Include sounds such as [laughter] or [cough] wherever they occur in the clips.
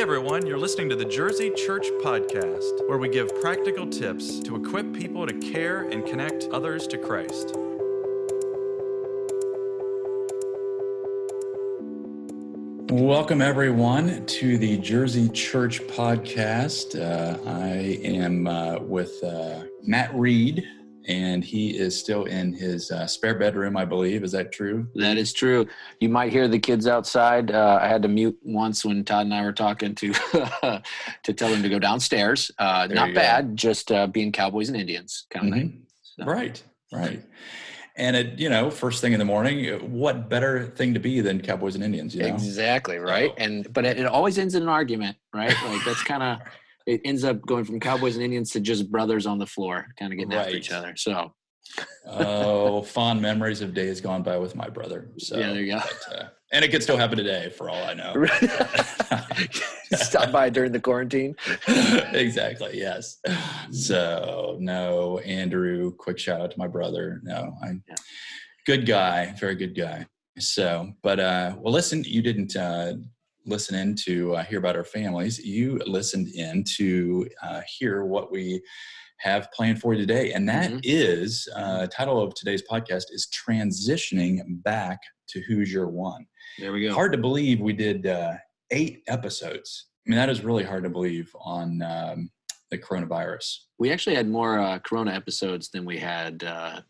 Hey everyone, you're listening to the Jersey Church Podcast, where we give practical tips to equip people to care and connect others to Christ. Welcome, everyone, to the Jersey Church Podcast. Uh, I am uh, with uh, Matt Reed, and he is still in his uh, spare bedroom, I believe. Is that true? That is true. You might hear the kids outside. Uh, I had to mute once when Todd and I were talking to [laughs] to tell him to go downstairs. Uh, not bad, go. just being Cowboys and Indians kind of mm-hmm. thing. So. Right, right. And it, you know, first thing in the morning, what better thing to be than Cowboys and Indians? You know? Exactly right. And but it, it always ends in an argument, right? Like that's kind of [laughs] it ends up going from Cowboys and Indians to just brothers on the floor, kind of getting right. after each other. So. oh, fond memories of days gone by with my brother. So yeah, there you go. But, uh, and it could still happen today, for all I know. [laughs] Stop by during the quarantine. [laughs] exactly. Yes. So no, Andrew. Quick shout out to my brother. No, I'm yeah. good guy, very good guy. So, but uh, well, listen, you didn't uh, listen in to uh, hear about our families. You listened in to uh, hear what we have planned for you today, and that mm-hmm. is uh, title of today's podcast is transitioning back to who's your one. There we go. Hard to believe we did uh, eight episodes. I mean, that is really hard to believe on um, the coronavirus. We actually had more uh, Corona episodes than we had uh,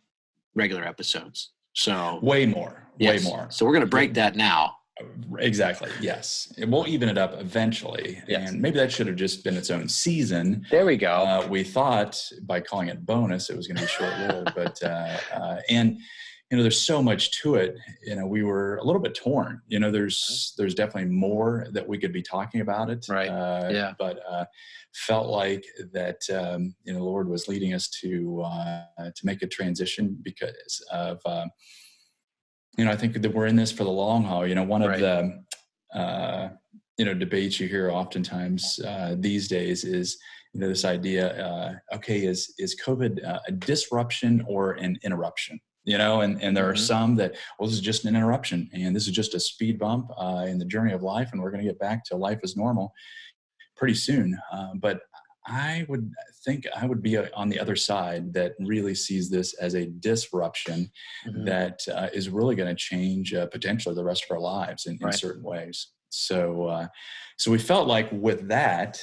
regular episodes. So way more, yes. way more. So we're going to break that now. Exactly. Yes, it will even it up eventually, yes. and maybe that should have just been its own season. There we go. Uh, we thought by calling it bonus, it was going to be short lived, [laughs] but uh, uh, and you know there's so much to it you know we were a little bit torn you know there's there's definitely more that we could be talking about it right uh, yeah but uh, felt like that um, you know lord was leading us to uh, to make a transition because of you know i think that we're in this for the long haul. You know one of the uh, you know debates you hear oftentimes uh, these days is you know this idea uh, okay is is covid a disruption or an interruption? You know and, and there are mm-hmm. some that well this is just an interruption and this is just a speed bump uh, in the journey of life and we're going to get back to life as normal pretty soon. Uh, but i would think i would be uh, on the other side that really sees this as a disruption mm-hmm. that uh, is really going to change uh, potentially the rest of our lives in, right. certain ways so uh, so we felt like with that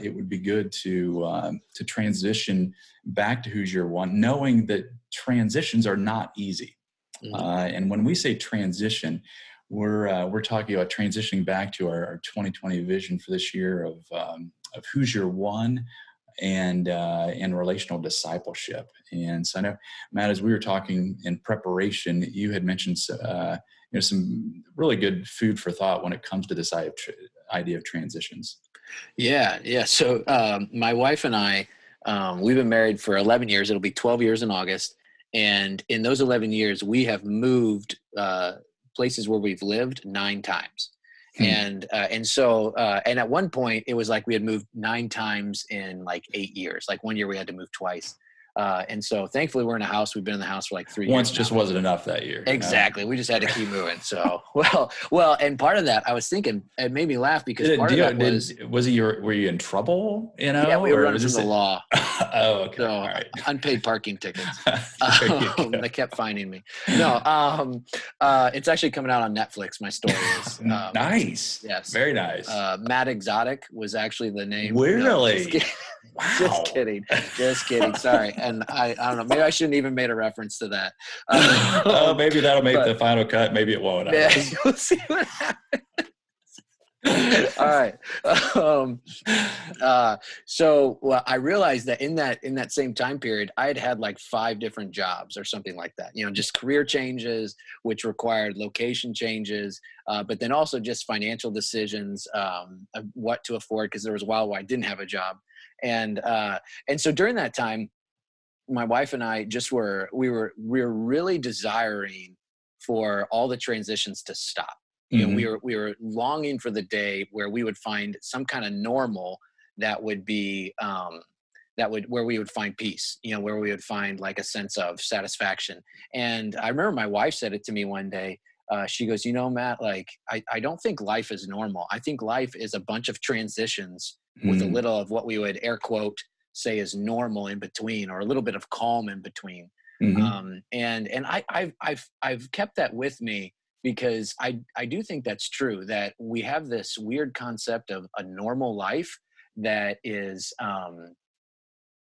it would be good to to transition back to who's your one knowing that transitions are not easy. Mm-hmm. Uh, and when we say transition, we're uh, we're talking about transitioning back to our, our 2020 vision for this year of um, of who's your one and uh, and relational discipleship. And so I know Matt, as we were talking in preparation, you had mentioned uh, you know some really good food for thought when it comes to this idea of transitions. Yeah, yeah. So um, my wife and I, um, we've been married for 11 years. It'll be 12 years in August, and in those 11 years we have moved uh, places where we've lived nine times hmm. and uh, and so uh, and at one point it was like we had moved nine times in like eight years like one year we had to move twice uh, and so thankfully we're in a house. We've been in the house for like three Once just now. wasn't enough that year. Exactly. We just had to keep moving. So [laughs] well, well, and part of that I was thinking it made me laugh because did, part of that was did, was he your were you in trouble? You know, yeah, we were running from the it? law. [laughs] oh, okay. So, All right. [laughs] Unpaid parking tickets. um, they kept finding me. No, um, uh, it's actually coming out on Netflix. My story is um, nice. Yes, very nice. Uh, Matt Exotic was actually the name. Really? No, Wow. Just kidding. Just kidding. Sorry. And I, I don't know. Maybe I shouldn't even made a reference to that. [laughs] Oh, maybe that'll make but, the final cut. Maybe it won't. Yeah, we'll [laughs] see what happens. All right. Um, uh, so well, I realized that in that in that same time period, I had had like five different jobs or something like that. You know, just career changes, which required location changes, uh, but then also just financial decisions, um, of what to afford. Because there was a while where I didn't have a job, and uh, and so during that time, my wife and I just were we were we were really desiring for all the transitions to stop you know, mm-hmm. we were we were longing for the day where we would find some kind of normal that would be um, that would where we would find peace. You know, where we would find like a sense of satisfaction. And I remember my wife said it to me one day. uh, she goes, you know, Matt, like I, I don't think life is normal. I think life is a bunch of transitions mm-hmm. with a mm-hmm. little of what we would air quote say is normal in between, or a little bit of calm in between. Mm-hmm. Um, and and I, I've I've I've kept that with me because I I do think that's true that we have this weird concept of a normal life that is um,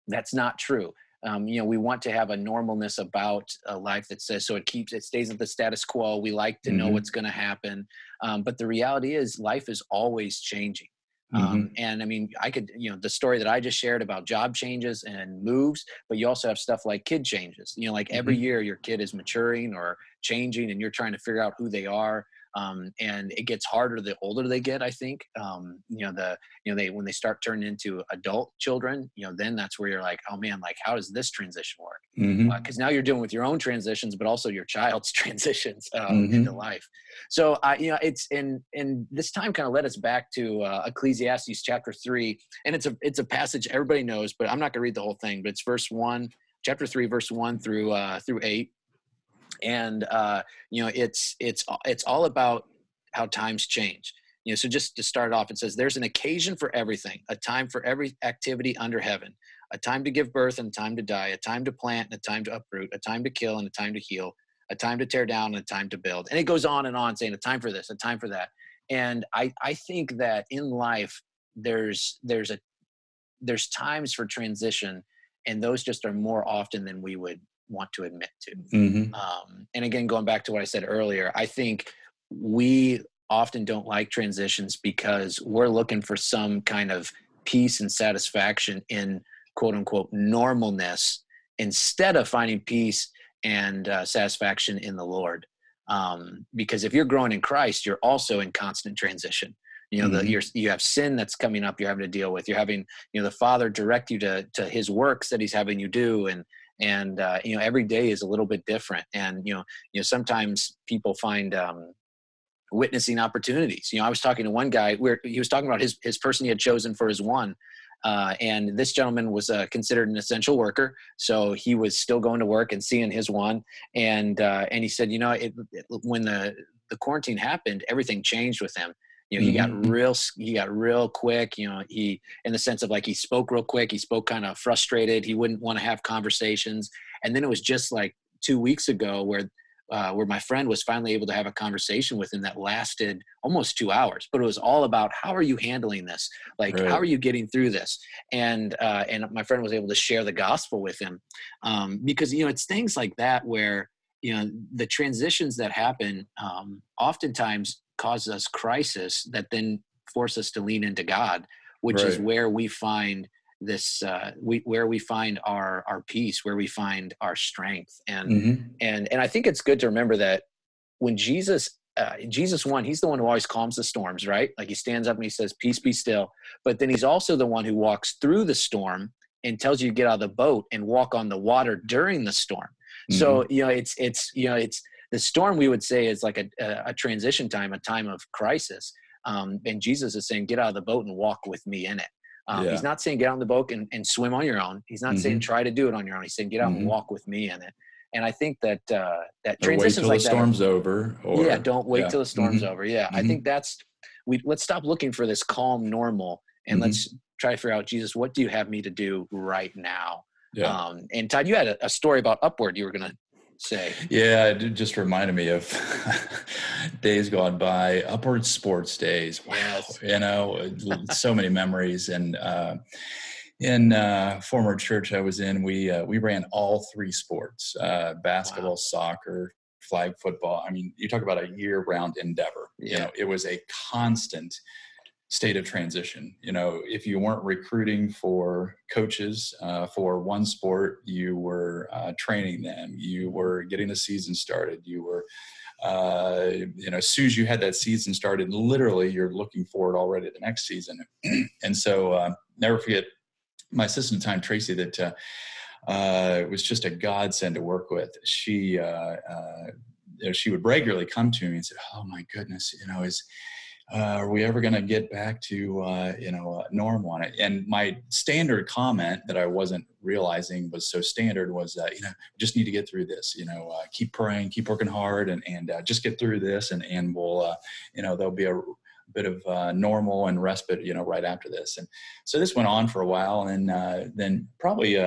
that's not true. Um, you know, we want to have a normalness about a life that says so it keeps it stays at the status quo. We like to mm-hmm. know what's going to happen, um, but the reality is life is always changing. Mm-hmm. Um, and I mean, I could, you know, the story that I just shared about job changes and moves, but you also have stuff like kid changes. You know, like every mm-hmm. year your kid is maturing or changing, and you're trying to figure out who they are um, and it gets harder the older they get i think um, you know the you know they when they start turning into adult children you know then that's where you're like oh man like how does this transition work because mm-hmm. uh, now you're dealing with your own transitions but also your child's [laughs] transitions um, mm-hmm. into life so uh, you know it's and and this time kind of led us back to uh, ecclesiastes chapter 3 and it's a it's a passage everybody knows but i'm not going to read the whole thing but it's verse 1 chapter 3 verse 1 through uh, through 8 and uh, you know it's it's it's all about how times change you know so just to start off it says there's an occasion for everything a time for every activity under heaven a time to give birth and a time to die a time to plant and a time to uproot a time to kill and a time to heal a time to tear down and a time to build and it goes on and on saying a time for this a time for that and i i think that in life there's there's a there's times for transition and those just are more often than we would want to admit to. Mm-hmm. Um, and again, going back to what I said earlier, I think we often don't like transitions because we're looking for some kind of peace and satisfaction in quote unquote normalness instead of finding peace and uh, satisfaction in the Lord. Um, because if you're growing in Christ, you're also in constant transition. You know, mm-hmm. the, you're, you have sin that's coming up. You're having to deal with. You're having, you know, the Father direct you to to His works that He's having you do, and and uh, you know every day is a little bit different and you know you know sometimes people find um, witnessing opportunities you know i was talking to one guy where he was talking about his his person he had chosen for his one uh, and this gentleman was uh, considered an essential worker, so he was still going to work and seeing his one. And uh, and he said, you know, it, it, when the the quarantine happened, everything changed with him. You know, he mm-hmm. got real, he got real quick. You know, he in the sense of like he spoke real quick. He spoke kind of frustrated. He wouldn't want to have conversations. And then it was just like two weeks ago where uh, where my friend was finally able to have a conversation with him that lasted almost two hours. But it was all about how are you handling this? Like, right. how are you getting through this? And uh, and my friend was able to share the gospel with him um, because you know it's things like that where you know the transitions that happen um, oftentimes cause us crisis that then force us to lean into God, which right. is where we find this uh, we where we find our our peace, where we find our strength, and mm-hmm. and and I think it's good to remember that when Jesus uh, Jesus one, he's the one who always calms the storms, right? Like he stands up and he says, "Peace, be still." But then he's also the one who walks through the storm and tells you to get out of the boat and walk on the water during the storm. Mm-hmm. So you know, it's it's you know, it's the storm we would say is like a, a transition time, a time of crisis. Um, and Jesus is saying, get out of the boat and walk with me in it. Um, yeah. He's not saying get on the boat and, and swim on your own. He's not mm-hmm. saying try to do it on your own. He's saying get out mm-hmm. and walk with me in it. And I think that uh, that transitions like the storm's that, over. Or, yeah, don't wait yeah. till the storm's mm-hmm. over. Yeah, I mm-hmm. think that's we. Let's stop looking for this calm normal and mm-hmm. let's try to figure out Jesus. What do you have me to do right now? Yeah. Um, and Todd, you had a, a story about Upward you were going to say. Yeah, it just reminded me of [laughs] days gone by, upward sports days. Wow, yes. you know, so many memories. And uh, in uh, former church I was in, we uh, we ran all three sports: uh, basketball, wow. soccer, flag football. I mean, you talk about a year-round endeavor. Yeah. You know, it was a constant state of transition. You know, if you weren't recruiting for coaches uh, for one sport, you were uh, training them, you were getting the season started, you were, uh, you know, as soon as you had that season started, literally you're looking forward already to the next season. [clears throat] and so, uh, never forget my assistant at the time, Tracy, that uh, uh, was just a godsend to work with. She, she would regularly come to me and say, "Oh my goodness, you know, is." Uh, are we ever going to get back to uh, you know uh, normal on it? And my standard comment that I wasn't realizing was so standard was uh, you know just need to get through this. You know, uh, keep praying, keep working hard, and and just get through this, and and we'll you know there'll be a bit of normal and respite you know right after this. And so this went on for a while, and then probably.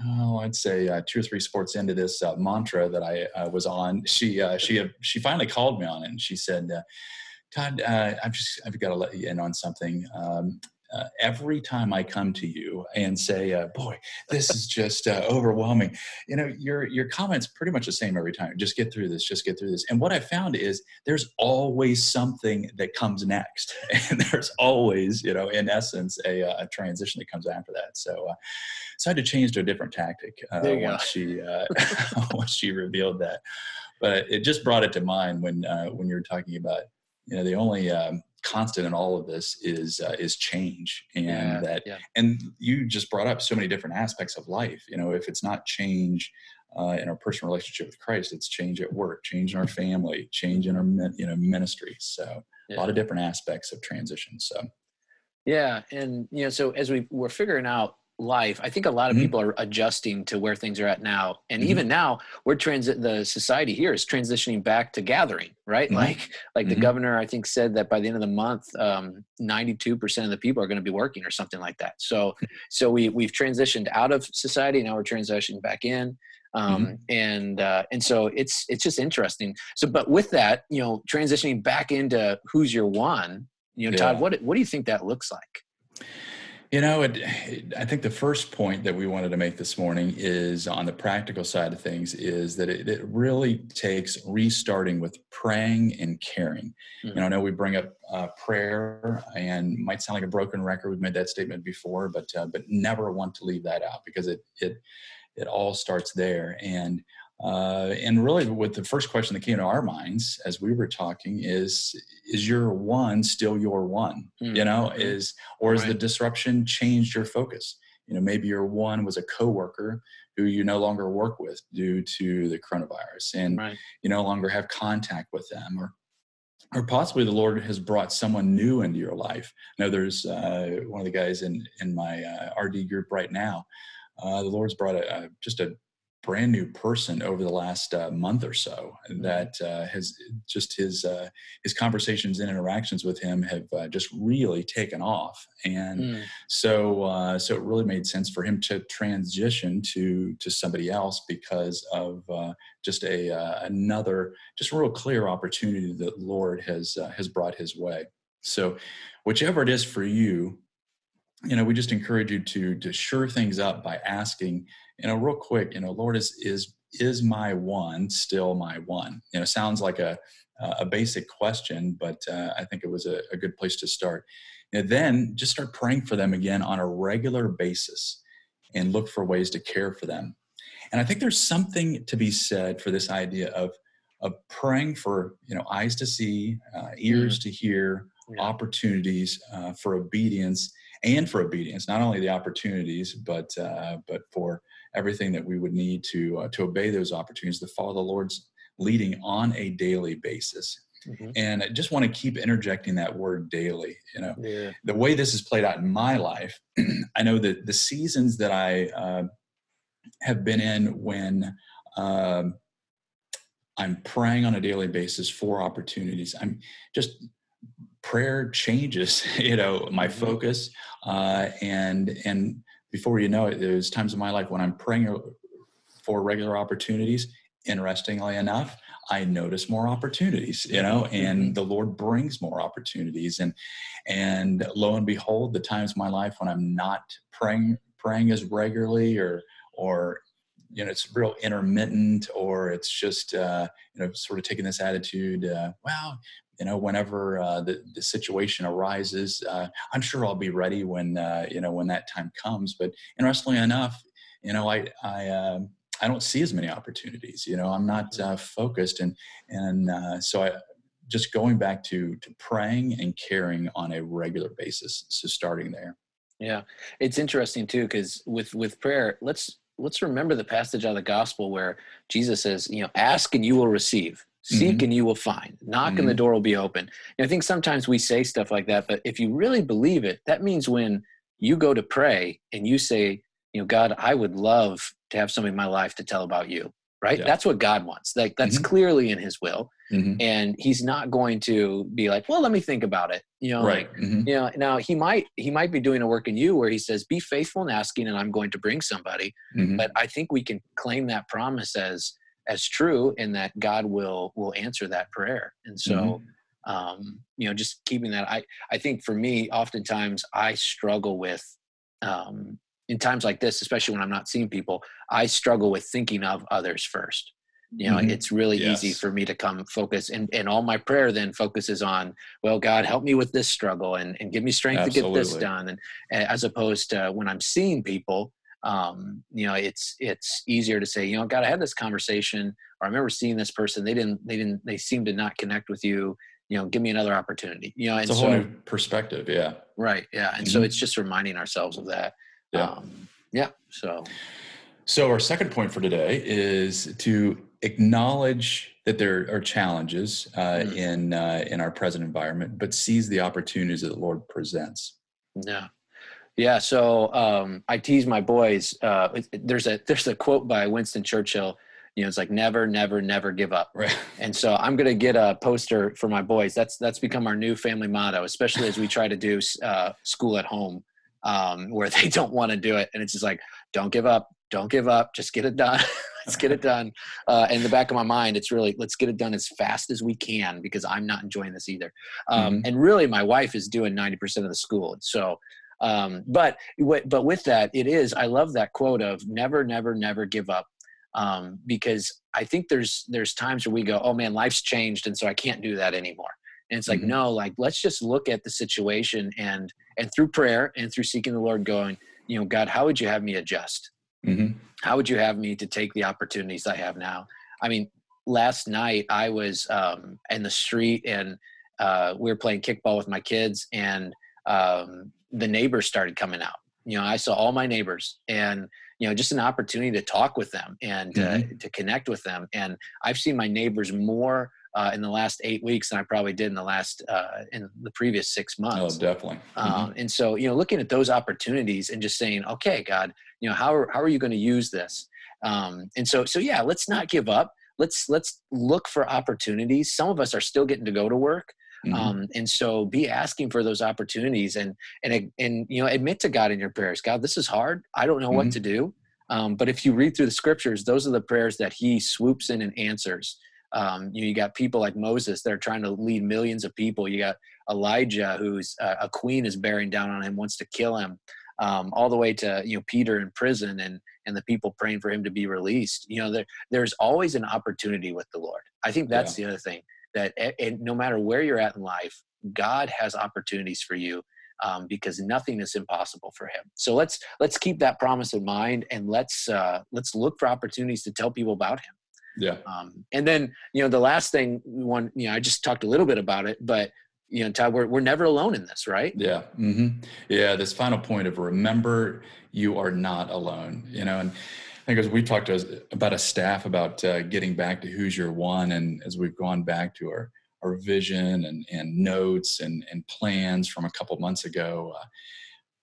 Oh, I'd say two or three sports into this mantra that I was on, she she she finally called me on it, and she said, "Todd, uh, I've just I've got to let you in on something. Um, uh, every time I come to you and say, uh, "Boy, this is just uh, overwhelming," you know, your your comments pretty much the same every time. Just get through this. Just get through this. And what I found is there's always something that comes next, [laughs] and there's always, you know, in essence, a, a transition that comes after that. So, uh, so I had to change to a different tactic uh, once she uh, [laughs] once she revealed that. But it just brought it to mind when uh, when you were talking about, you know, the only um, constant in all of this is uh, is change and Yeah, that yeah. and you just brought up so many different aspects of life. You know if it's not change uh, in our personal relationship with christ it's change at work change in our family change in our you know ministry. So a lot of different aspects of transition so. Yeah, and you know, so as we we're figuring out life, I think a lot of Mhm. people are adjusting to where things are at now, and Mhm. even now, we're transit. The society here is transitioning back to gathering, right? Mhm. Like, like the Mhm. governor, I think, said that by the end of the month, um, ninety-two percent of the people are going to be working or something like that. So, so we we've transitioned out of society. Now we're transitioning back in. Um, Mm-hmm. and uh, and so it's it's just interesting. So, but with that, you know, transitioning back into who's your one, you know, Todd, what what do you think that looks like? You know, it, it- I think the first point that we wanted to make this morning is on the practical side of things is that it, it really takes restarting with praying and caring. Mhm. You know, I know we bring up uh, prayer and might sound like a broken record. We've made that statement before, but uh, but never want to leave that out because it it it all starts there. And uh, and really, with the first question that came to our minds as we were talking is is your one still your one? You know, Mhm. is or has the disruption changed your focus? You know, maybe your one was a coworker who you no longer work with due to the coronavirus, and Right. you no longer have contact with them, or or possibly the Lord has brought someone new into your life. I know there's uh, one of the guys in in my uh, RD group right now. Uh, the Lord's brought a, a just a brand new person over the last uh, month or so that uh, has just his uh, his conversations and interactions with him have uh, just really taken off and Mm. so uh, so it really made sense for him to transition to to somebody else because of uh, just a uh, another just real clear opportunity that Lord has uh, has brought his way. So whichever it is for you, you know, we just encourage you to to sure things up by asking, you know, real quick, you know, Lord is is is my one still my one? You know, sounds like a a basic question, but uh, I think it was a, a good place to start. And then just start praying for them again on a regular basis and look for ways to care for them. And I think there's something to be said for this idea of of praying for you know eyes to see, uh, ears to hear, Yeah. opportunities uh, for obedience and for obedience. Not only the opportunities, but uh, but for everything that we would need to uh, to obey those opportunities, to follow the Lord's leading on a daily basis. Mhm. And I just want to keep interjecting that word daily. You know, Yeah. the way this has played out in my life, [clears throat] I know that the seasons that I uh, have been in when um, I'm praying on a daily basis for opportunities, I'm just prayer changes, [laughs] you know, my Mhm. focus, uh, and and before you know it, there's times in my life when I'm praying for regular opportunities. Interestingly enough, I notice more opportunities, you know, and the Lord brings more opportunities. And and lo and behold, the times in my life when I'm not praying praying as regularly or or you know it's real intermittent or it's just uh, you know sort of taking this attitude uh, well you know whenever uh, the, the situation arises uh, i'm sure i'll be ready when uh, you know when that time comes but interestingly enough you know i i um, I don't see as many opportunities. You know, I'm not uh, focused, and and uh, so I just going back to to praying and caring on a regular basis. So starting there. Yeah, it's interesting too because with with prayer, let's let's remember the passage out of the gospel where Jesus says, you know, ask and you will receive. Seek Mhm. and you will find. Knock and the door will be open. And I think sometimes we say stuff like that, but if you really believe it, that means when you go to pray and you say, you know, God, I would love to have somebody in my life to tell about you, right? Yeah. That's what God wants. Like that's Mhm. clearly in his will. Mhm. And he's not going to be like, well, let me think about it. You know, right like, Mhm. you know, now he might he might be doing a work in you where he says, be faithful in asking and I'm going to bring somebody. Mhm. But I think we can claim that promise as as true and that God will will answer that prayer. And so um, you know, just keeping that I I think for me, oftentimes I struggle with um in times like this, especially when I'm not seeing people, I struggle with thinking of others first. You know, Mhm. it's really easy for me to come focus and, and all my prayer then focuses on, well, God, help me with this struggle and, and give me strength to get this done. And, and as opposed to when I'm seeing people, um, you know, it's it's easier to say, you know, God, I had this conversation, or I remember seeing this person. They didn't, they didn't, they seemed to not connect with you. You know, give me another opportunity. You know, and it's a so whole new perspective yeah right, yeah, and so Mhm. it's just reminding ourselves of that. Yeah. Um, yeah. So So our second point for today is to acknowledge that there are challenges uh, Mm. in uh, in our present environment, but seize the opportunities that the Lord presents. Yeah. Yeah. So um, I tease my boys. Uh, there's a there's a quote by Winston Churchill. You know, it's like never, never, never give up. Right. [laughs] And so I'm gonna get a poster for my boys. That's that's become our new family motto, especially as we try to do uh, school at home, um, where [laughs] they don't want to do it, and it's just like, don't give up, don't give up, just get it done. [laughs] let's get it done. Uh, in the back of my mind, it's really let's get it done as fast as we can because I'm not enjoying this either. Um, Mhm. And really, my wife is doing 90% of the school. So, um, but but with that, it is. I love that quote of never, never, never give up. Um, because I think there's there's times where we go, oh man, life's changed, and so I can't do that anymore. And it's like, Mhm. no, like let's just look at the situation and and through prayer and through seeking the Lord, going, you know, God, how would you have me adjust? hmm how would you have me to take the opportunities I have now? I mean, last night I was um, in the street and uh, we were playing kickball with my kids, and um, the neighbors started coming out. You know, I saw all my neighbors, and you know, just an opportunity to talk with them and uh, to connect with them. And I've seen my neighbors more uh, in the last eight weeks than I probably did in the last uh, in the previous six months. Oh definitely. Um, and so, you know, looking at those opportunities and just saying, okay, God, you know, how are, how are you going to use this? Um, and so, so yeah, let's not give up. Let's, let's look for opportunities. Some of us are still getting to go to work. Mhm. Um, and so be asking for those opportunities and, and, and, you know, admit to God in your prayers, God, this is hard. I don't know what Mhm. to do. Um, but if you read through the scriptures, those are the prayers that he swoops in and answers. Um, you, know, you got people like Moses that are trying to lead millions of people. You got Elijah, who's uh, a queen is bearing down on him, wants to kill him, um, all the way to you know Peter in prison and and the people praying for him to be released. You know, there there's always an opportunity with the Lord. I think that's the other thing that and no matter where you're at in life, God has opportunities for you. Um, because nothing is impossible for him. So let's let's keep that promise in mind, and let's uh, let's look for opportunities to tell people about him. Yeah. Um, and then, you know, the last thing, one, you know, I just talked a little bit about it, but you know, Todd, we're we're never alone in this, right? Yeah. hmm Yeah. This final point of remember you are not alone, you know, and think as we talked to us about a staff about uh, getting back to who's your one. And as we've gone back to our, our vision and, and notes and, and plans from a couple months ago, uh,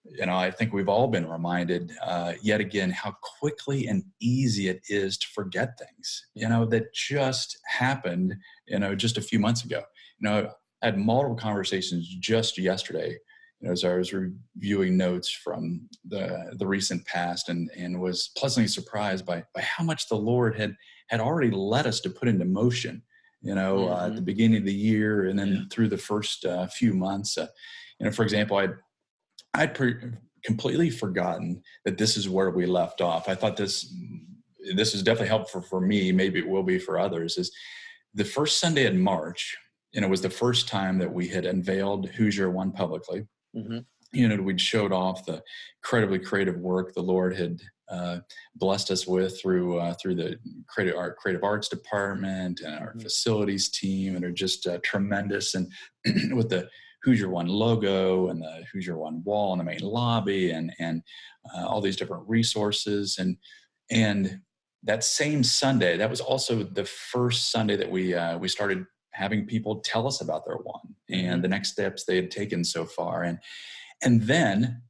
you know, I think we've all been reminded uh, yet again how quickly and easy it is to forget things, you know, that just happened, you know, just a few months ago. You know, I had multiple conversations just yesterday, you know, as I was reviewing notes from the the recent past, and and was pleasantly surprised by by how much the Lord had had already led us to put into motion. You know, uh, at the beginning of the year, and then Yeah. through the first uh, few months. Uh, you know, for example, I'd I'd pre- completely forgotten that this is where we left off. I thought this this is definitely helpful for me. Maybe it will be for others. Is the first Sunday in March, and it was the first time that we had unveiled Who's Your One publicly. Hmm You know, we'd showed off the incredibly creative work the Lord had uh, blessed us with through uh, through the creative art creative arts department and our Mhm. facilities team, and are just uh, tremendous. And [clears throat] with the Who's Your One logo and the Who's Your One wall in the main lobby, and and uh, all these different resources, and and that same Sunday, that was also the first Sunday that we uh, we started having people tell us about their one and mm-hmm. the next steps they had taken so far, and and then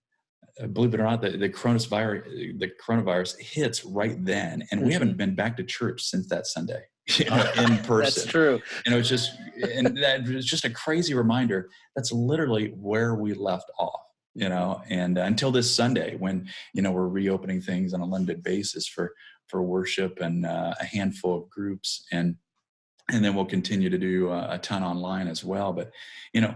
uh, believe it or not, the, the coronavirus the coronavirus hits right then, and we haven't mm-hmm. been back to church since that Sunday. [laughs] You know, [laughs] in person. that's true. And it was just, and that was just a crazy reminder. That's literally where we left off. You know, and uh, until this Sunday, when you know we're reopening things on a limited basis for for worship and uh, a handful of groups, and and then we'll continue to do uh, a ton online as well. But you know,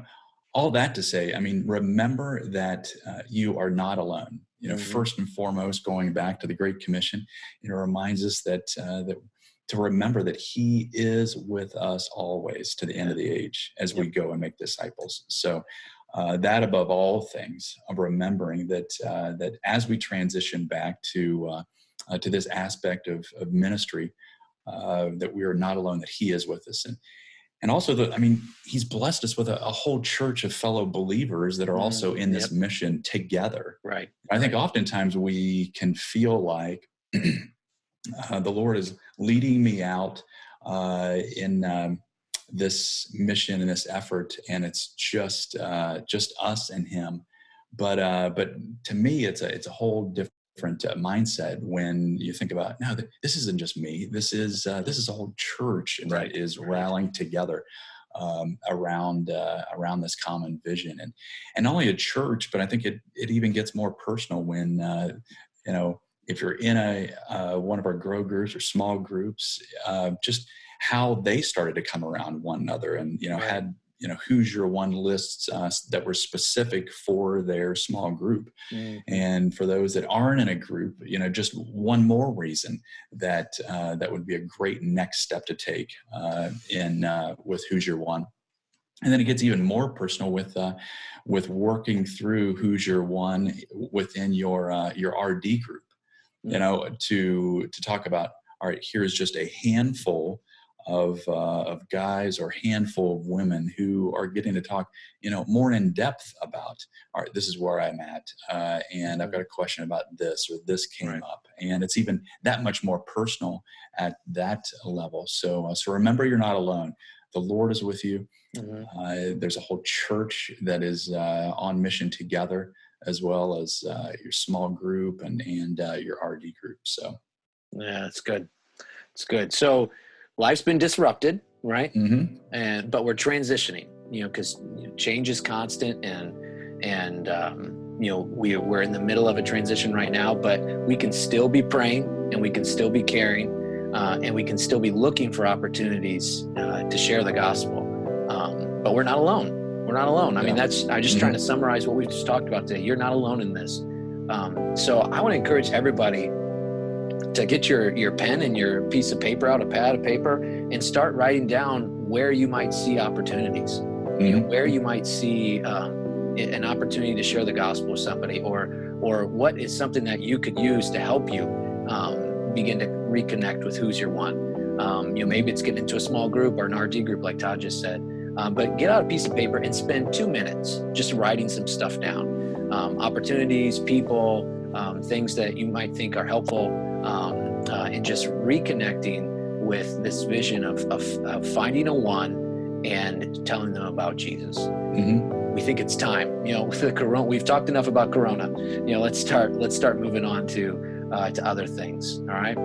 all that to say, I mean, remember that uh, you are not alone. You know, mm-hmm. first and foremost, going back to the Great Commission, you know, reminds us that uh, that to remember that He is with us always to the end of the age as yep. we go and make disciples. So. Uh, that above all things, of remembering that uh, that as we transition back to uh, uh, to this aspect of, of ministry, that we are not alone, that He is with us, and and also the i mean he's blessed us with a, a whole church of fellow believers that are mm, also in this yep. mission together. Right. I think oftentimes we can feel like [clears throat] uh, the lord is leading me out uh, in um, this mission and this effort and it's just uh, just us and him. But uh, but to me it's a it's a whole different different uh, mindset when you think about no this isn't just me. This is uh, this is a whole church right. that is rallying together um, around uh, around this common vision. And and not only a church but i think it it even gets more personal when uh, you know if you're in a uh, one of our grow groups or small groups uh, just how they started to come around one another and you know had you know who's your one lists uh, that were specific for their small group mm. and for those that aren't in a group you know just one more reason that uh, that would be a great next step to take uh, in uh, with who's your one and then it gets even more personal with uh, with working through who's your one within your uh, your RD group mm. you know to to talk about all right here's just a handful of, uh, of guys or handful of women who are getting to talk, you know, more in depth about, all right, this is where I'm at, uh, and I've got a question about this or this came right. up, and it's even that much more personal at that level. So, uh, so remember, you're not alone. The Lord is with you. Mm-hmm. Uh, there's a whole church that is uh, on mission together, as well as uh, your small group and and your RD group. So, yeah, it's good. It's good. So life's been disrupted, right? Mm-hmm. And but we're transitioning, you know, because you know, change is constant, and and um, you know we we're in the middle of a transition right now, but we can still be praying and we can still be caring, uh, and we can still be looking for opportunities uh, to share the gospel. Um, but we're not alone. We're not alone. I mean, that's I'm just mm-hmm. trying to summarize what we've just talked about today. You're not alone in this. Um, so I want to encourage everybody to get your your pen and your piece of paper out, a pad of paper, and start writing down where you might see opportunities, mm-hmm. you know, mm-hmm. where you might see um, an opportunity to share the gospel with somebody, or or what is something that you could use to help you um, begin to reconnect with who's your one. Um, you know, maybe it's getting into a small group or an RD group, like Todd just said. Um, but get out a piece of paper and spend two minutes just writing some stuff down. Um, opportunities, people, um, things that you might think are helpful um, uh, and just reconnecting with this vision of, of, of, finding a one and telling them about Jesus. Mm-hmm. We think it's time. You know, with [laughs] the corona, we've talked enough about Corona. You know, let's start. Let's start moving on to uh, to other things. All right.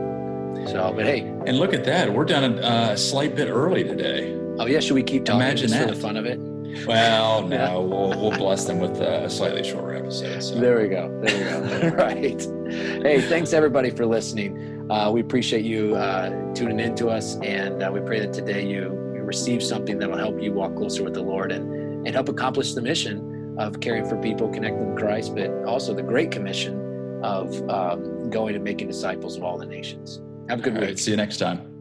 So, but hey, and look at that. We're done a, a slight bit early today. Oh yeah, should we keep talking Imagine just that. for the fun of it? Well, [laughs] no, we'll, we'll bless them with a slightly shorter episode. So. There we go. There we go. [laughs] right. Hey, thanks everybody for listening. Uh, we appreciate you uh, tuning in to us, and uh, we pray that today you, you receive something that will help you walk closer with the Lord and, and help accomplish the mission of caring for people, connecting to Christ, but also the great commission of um, going and making disciples of all the nations. Have a good all week. Right, see you next time.